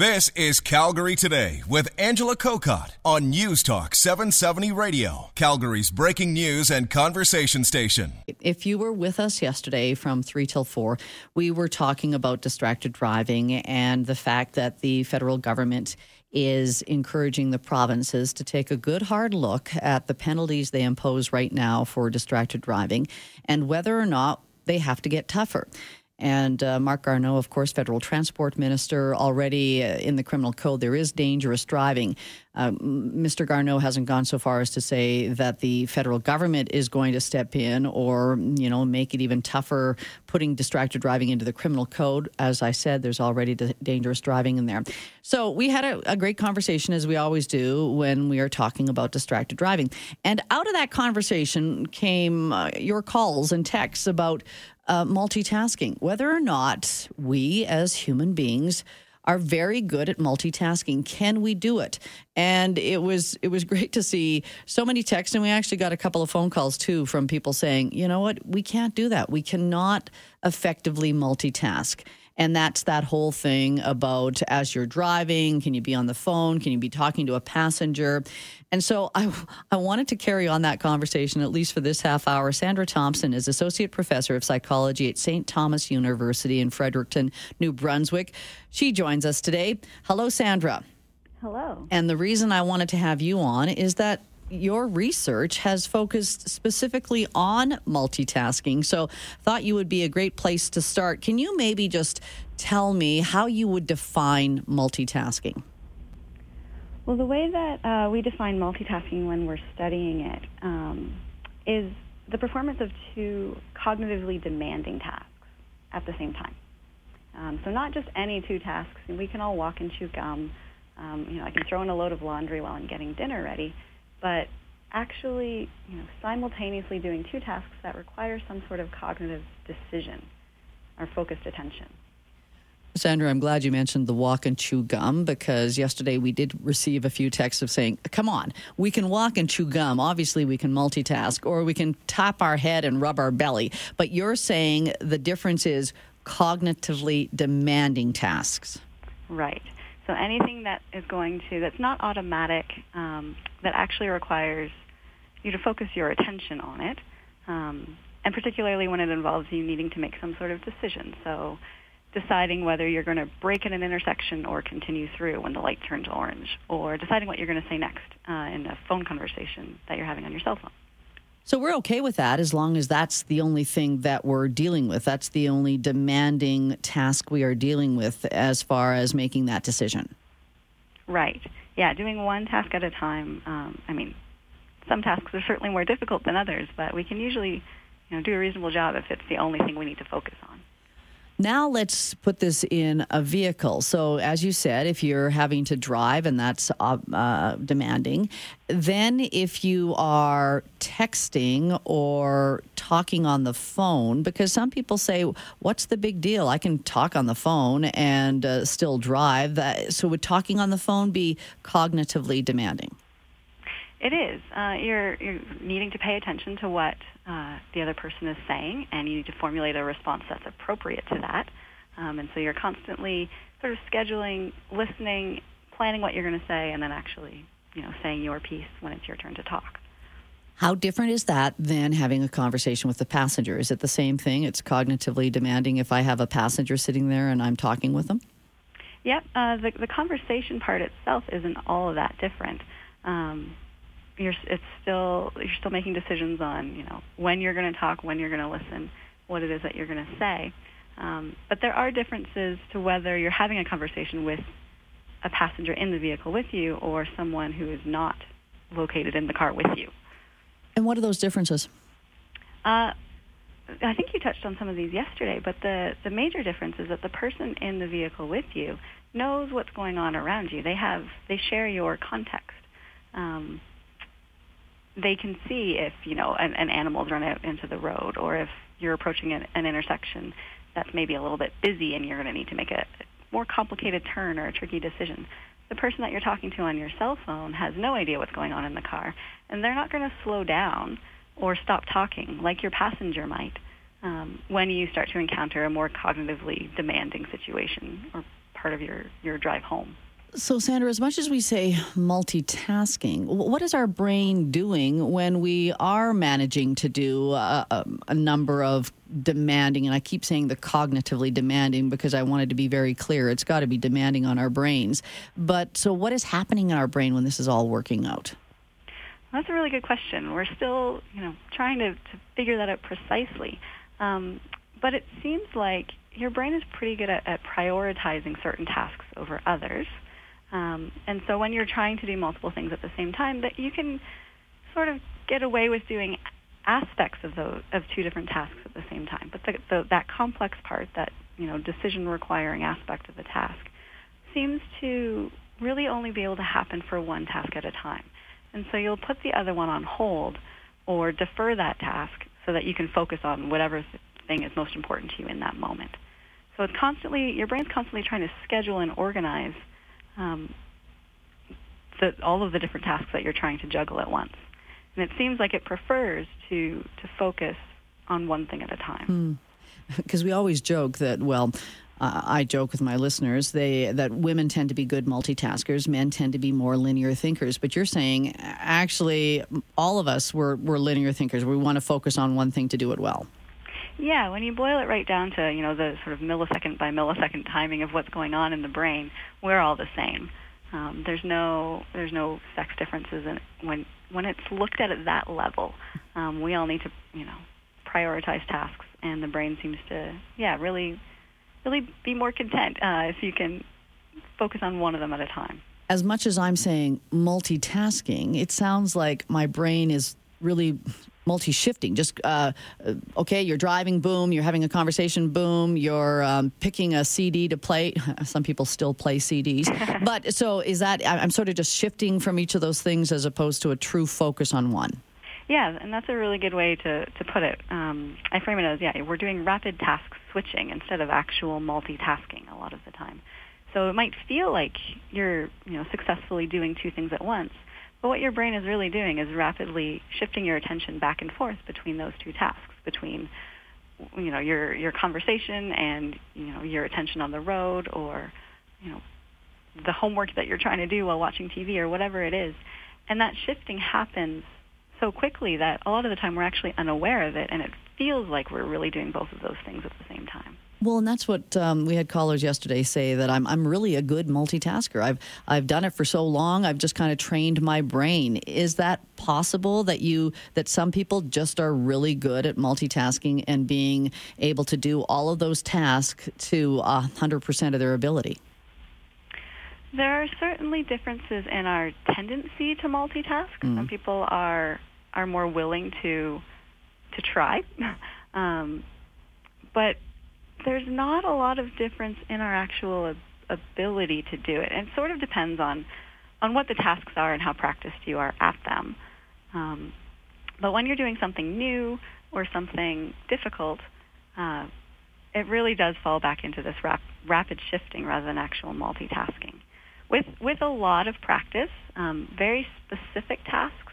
This is Calgary Today with Angela Kokott on News Talk 770 Radio, Calgary's breaking news and conversation station. If you were with us yesterday from 3 till 4, we were talking about distracted driving and the fact that the federal government is encouraging the provinces to take a good hard look at the penalties they impose right now for distracted driving and whether or not they have to get tougher. And uh, Marc Garneau, of course, federal transport minister, already uh, in the criminal code, there is dangerous driving. Uh, Mr. Garneau hasn't gone so far as to say that the federal government is going to step in or, you know, make it even tougher putting distracted driving into the criminal code. As I said, there's already dangerous driving in there. So we had a, a great conversation, as we always do, when we are talking about distracted driving. And out of that conversation came uh, your calls and texts about uh, multitasking, whether or not we as human beings are very good at multitasking. Can we do it? And it was it was great to see so many texts, and we actually got a couple of phone calls too from people saying, you know what, we can't do that. We cannot effectively multitask. And that's that whole thing about as you're driving, can you be on the phone? Can you be talking to a passenger? And so I, I wanted to carry on that conversation, at least for this half hour. Sandra Thomson is Associate Professor of Psychology at St. Thomas University in Fredericton, New Brunswick. She joins us today. Hello, Sandra. Hello. And the reason I wanted to have you on is that your research has focused specifically on multitasking. So, thought you would be a great place to start. Can you maybe just tell me how you would define multitasking? Well, the way that uh, we define multitasking when we're studying it um, is the performance of two cognitively demanding tasks at the same time. Um, so, not just any two tasks. We can all walk and chew gum. Um, you know, I can throw in a load of laundry while I'm getting dinner ready but actually, you know, simultaneously doing two tasks that require some sort of cognitive decision or focused attention. Sandra, I'm glad you mentioned the walk and chew gum because yesterday we did receive a few texts of saying, come on, we can walk and chew gum. Obviously, we can multitask or we can tap our head and rub our belly. But you're saying the difference is cognitively demanding tasks. Right. So anything that is going to, that's not automatic, um, that actually requires you to focus your attention on it, um, and particularly when it involves you needing to make some sort of decision. So deciding whether you're going to brake at an intersection or continue through when the light turns orange, or deciding what you're going to say next uh, in a phone conversation that you're having on your cell phone. So we're okay with that as long as that's the only thing that we're dealing with. That's the only demanding task we are dealing with as far as making that decision. Right. Yeah, doing one task at a time. Um, I mean, some tasks are certainly more difficult than others, but we can usually, you know, do a reasonable job if it's the only thing we need to focus on. Now let's put this in a vehicle. So, as you said, if you're having to drive and that's uh, uh, demanding, then if you are texting or talking on the phone, because some people say, "What's the big deal? I can talk on the phone and uh, still drive." So, would talking on the phone be cognitively demanding? It is. Uh, you're, you're needing to pay attention to what uh, the other person is saying, and you need to formulate a response that's appropriate to that. Um, and so you're constantly sort of scheduling, listening, planning what you're going to say, and then actually, you know, saying your piece when it's your turn to talk. How different is that than having a conversation with the passenger? Is it the same thing? It's cognitively demanding if I have a passenger sitting there and I'm talking with them? Yep. Uh, the, the conversation part itself isn't all that different. Um, you're it's still you're still making decisions on you know when you're going to talk, when you're going to listen, what it is that you're going to say. Um, but there are differences to whether you're having a conversation with a passenger in the vehicle with you or someone who is not located in the car with you. And what are those differences? Uh, I think you touched on some of these yesterday, but the, the major difference is that the person in the vehicle with you knows what's going on around you. They have they share your context. Um, they can see if you know an, an animal's run out into the road, or if you're approaching an, an intersection that's maybe a little bit busy and you're going to need to make a more complicated turn or a tricky decision. The person that you're talking to on your cell phone has no idea what's going on in the car, and they're not going to slow down or stop talking like your passenger might um, when you start to encounter a more cognitively demanding situation or part of your, your drive home. So, Sandra, as much as we say multitasking, what is our brain doing when we are managing to do a, a, a, number of demanding, and I keep saying the cognitively demanding because I wanted to be very clear, it's got to be demanding on our brains. But so, what is happening in our brain when this is all working out? That's a really good question. We're still, you know, trying to, to figure that out precisely. Um, but it seems like your brain is pretty good at, at prioritizing certain tasks over others. Um, and so when you're trying to do multiple things at the same time, that you can sort of get away with doing aspects of those of two different tasks at the same time. But the, the, that complex part, that you know decision requiring aspect of the task, seems to really only be able to happen for one task at a time. And so you'll put the other one on hold or defer that task so that you can focus on whatever thing is most important to you in that moment. So it's constantly your brain's constantly trying to schedule and organize um, the, all of the different tasks that you're trying to juggle at once. And it seems like it prefers to, to focus on one thing at a time. Because hmm. we always joke that, well, uh, I joke with my listeners they that women tend to be good multitaskers, men tend to be more linear thinkers. But you're saying actually all of us were, were linear thinkers. We want to focus on one thing to do it well. Yeah, when you boil it right down to you know the sort of millisecond by millisecond timing of what's going on in the brain, we're all the same. Um, there's no there's no sex differences in when when it's looked at at that level. Um, we all need to you know prioritize tasks, and the brain seems to yeah really really be more content uh, if you can focus on one of them at a time. As much as I'm saying multitasking, it sounds like my brain is really multi shifting. Just, uh, okay, you're driving, boom, you're having a conversation, boom, you're um, picking a CD to play. Some people still play CDs. but so is that, I'm sort of just shifting from each of those things as opposed to a true focus on one. Yeah, and that's a really good way to, to put it. Um, I frame it as, yeah, we're doing rapid task switching instead of actual multitasking a lot of the time. So it might feel like you're, you know, successfully doing two things at once, but what your brain is really doing is rapidly shifting your attention back and forth between those two tasks, between you know your your conversation and you know your attention on the road or you know the homework that you're trying to do while watching TV or whatever it is. And that shifting happens so quickly that a lot of the time we're actually unaware of it and it feels like we're really doing both of those things at the same time. Well, and that's what um, we had callers yesterday say that I'm I'm really a good multitasker. I've I've done it for so long. I've just kind of trained my brain. Is that possible that you that some people just are really good at multitasking and being able to do all of those tasks to hundred percent of their ability? There are certainly differences in our tendency to multitask. Mm. Some people are are more willing to to try, um, but there's not a lot of difference in our actual ability to do it. And it sort of depends on on what the tasks are and how practiced you are at them. Um, but when you're doing something new or something difficult, uh, it really does fall back into this rap- rapid shifting rather than actual multitasking. With with a lot of practice, um, very specific tasks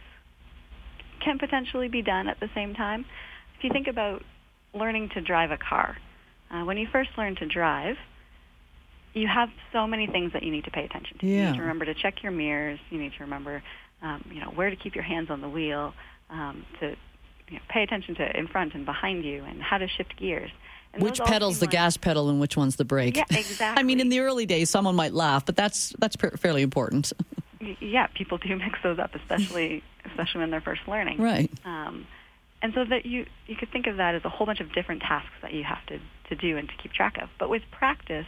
can potentially be done at the same time. If you think about learning to drive a car, uh, when you first learn to drive, you have so many things that you need to pay attention to. Yeah. You need to remember to check your mirrors. You need to remember, um, you know, where to keep your hands on the wheel, um, to you know, pay attention to in front and behind you, and how to shift gears. And which pedal's the like, gas pedal and which one's the brake? Yeah, exactly. I mean, in the early days, someone might laugh, but that's that's fairly important. yeah, people do mix those up, especially especially when they're first learning. Right. Um, and so that you you could think of that as a whole bunch of different tasks that you have to to do and to keep track of. But with practice,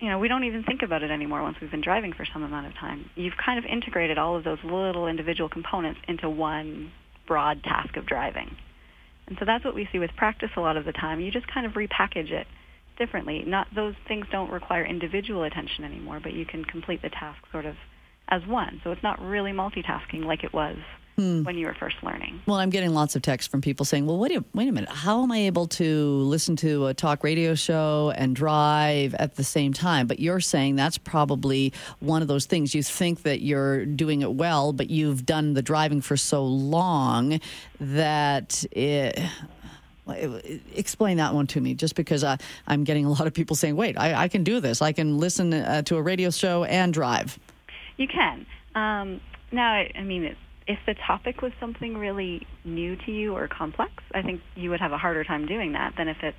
you know, we don't even think about it anymore once we've been driving for some amount of time. You've kind of integrated all of those little individual components into one broad task of driving. And so that's what we see with practice a lot of the time. You just kind of repackage it differently. Not those things don't require individual attention anymore, but you can complete the task sort of as one. So it's not really multitasking like it was hmm. when you were first learning. Well, I'm getting lots of texts from people saying, "Well, wait a, wait a minute. How am I able to listen to a talk radio show and drive at the same time?" But you're saying that's probably one of those things. You think that you're doing it well, but you've done the driving for so long that it Explain that one to me, just because I, I'm getting a lot of people saying, wait, I, I can do this. I can listen uh, to a radio show and drive. You can. Um, now, I mean, it, if the topic was something really new to you or complex, I think you would have a harder time doing that than if it's,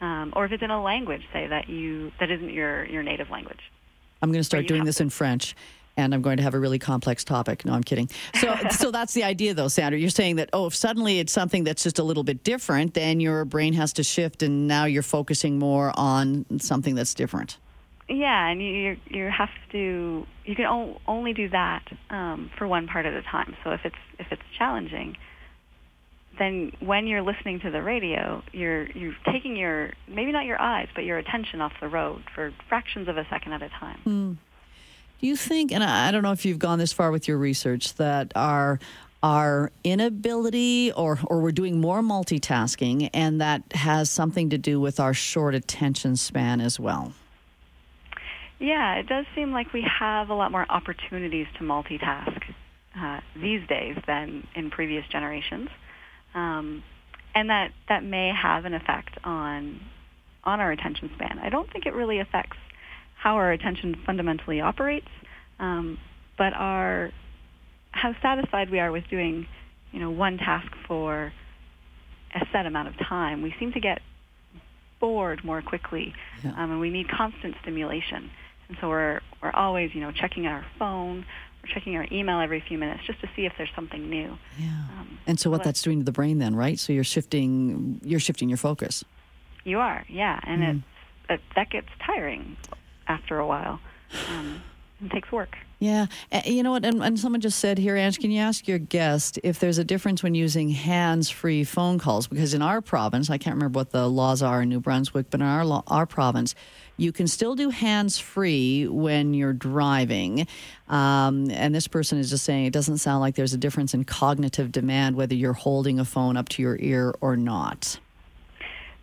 um, or if it's in a language, say that you that isn't your your native language. I'm going to start doing this to. in French and I'm going to have a really complex topic. No, I'm kidding. So, so that's the idea, though, Sandra. You're saying that oh, if suddenly it's something that's just a little bit different, then your brain has to shift, and now you're focusing more on something that's different. Yeah, and you you have to you can only do that um, for one part at a time. So if it's if it's challenging, then when you're listening to the radio, you're you're taking your maybe not your eyes, but your attention off the road for fractions of a second at a time. Mm. Do you think, and I don't know if you've gone this far with your research, that our our inability or or we're doing more multitasking and that has something to do with our short attention span as well? Yeah, it does seem like we have a lot more opportunities to multitask uh, these days than in previous generations, um, and that that may have an effect on on our attention span. I don't think it really affects how our attention fundamentally operates, um, but our how satisfied we are with doing, you know, one task for a set amount of time. We seem to get bored more quickly, yeah. um, and we need constant stimulation. And so we're we're always, you know, checking our phone, we're checking our email every few minutes just to see if there's something new. Yeah. Um, and so what that's doing to the brain then, right? So you're shifting you're shifting your focus. You are, yeah, and mm. it, that gets tiring after a while. Um, it takes work. Yeah. You know what? And, and, someone just said here, Ange, can you ask your guest if there's a difference when using hands free phone calls? Because in our province, I can't remember what the laws are in New Brunswick, but in our, our province, you can still do hands free when you're driving. Um, and this person is just saying it doesn't sound like there's a difference in cognitive demand whether you're holding a phone up to your ear or not.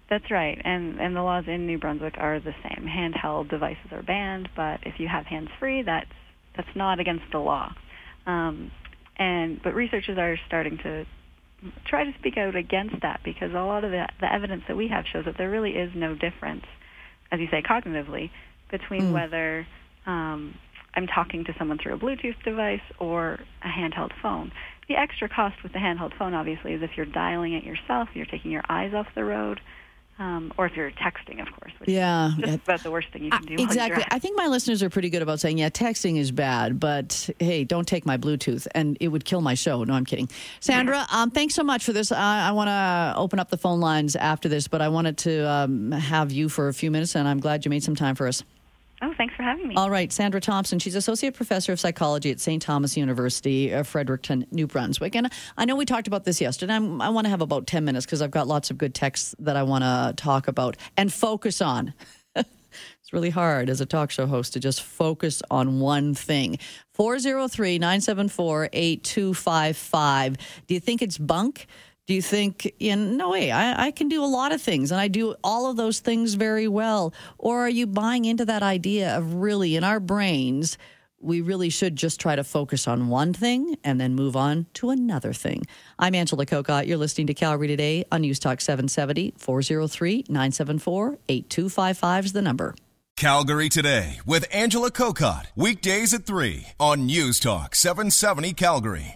That's right, and and the laws in New Brunswick are the same. Handheld devices are banned, but if you have hands free, that's that's not against the law. Um, and but researchers are starting to try to speak out against that because a lot of the, the evidence that we have shows that there really is no difference, as you say, cognitively, between mm. whether um, I'm talking to someone through a Bluetooth device or a handheld phone. The extra cost with the handheld phone, obviously, is if you're dialing it yourself, you're taking your eyes off the road. Um, or if you're texting, of course. yeah, yeah. about the worst thing you can do. Uh, exactly. I think my listeners are pretty good about saying, "Yeah, texting is bad, but hey, don't take my Bluetooth, and it would kill my show." No, I'm kidding. Sandra, um, thanks so much for this. I, I want to open up the phone lines after this, but I wanted to um, have you for a few minutes, and I'm glad you made some time for us. Oh, thanks for having me. All right, Sandra Thomson. She's Associate Professor of Psychology at St. Thomas University, uh, Fredericton, New Brunswick. And I know we talked about this yesterday. I'm, i want to have about 10 minutes because I've got lots of good texts that I want to talk about and focus on. it's really hard as a talk show host to just focus on one thing. 403 974 8255. Do you think it's bunk? Do you think, in no way, I, I, can do a lot of things and I do all of those things very well? Or are you buying into that idea of really in our brains, we really should just try to focus on one thing and then move on to another thing? I'm Angela Kokott. You're listening to Calgary Today on News Talk 770 403 974 8255 is the number. Calgary Today with Angela Kokott. Weekdays at 3 on News Talk 770 Calgary.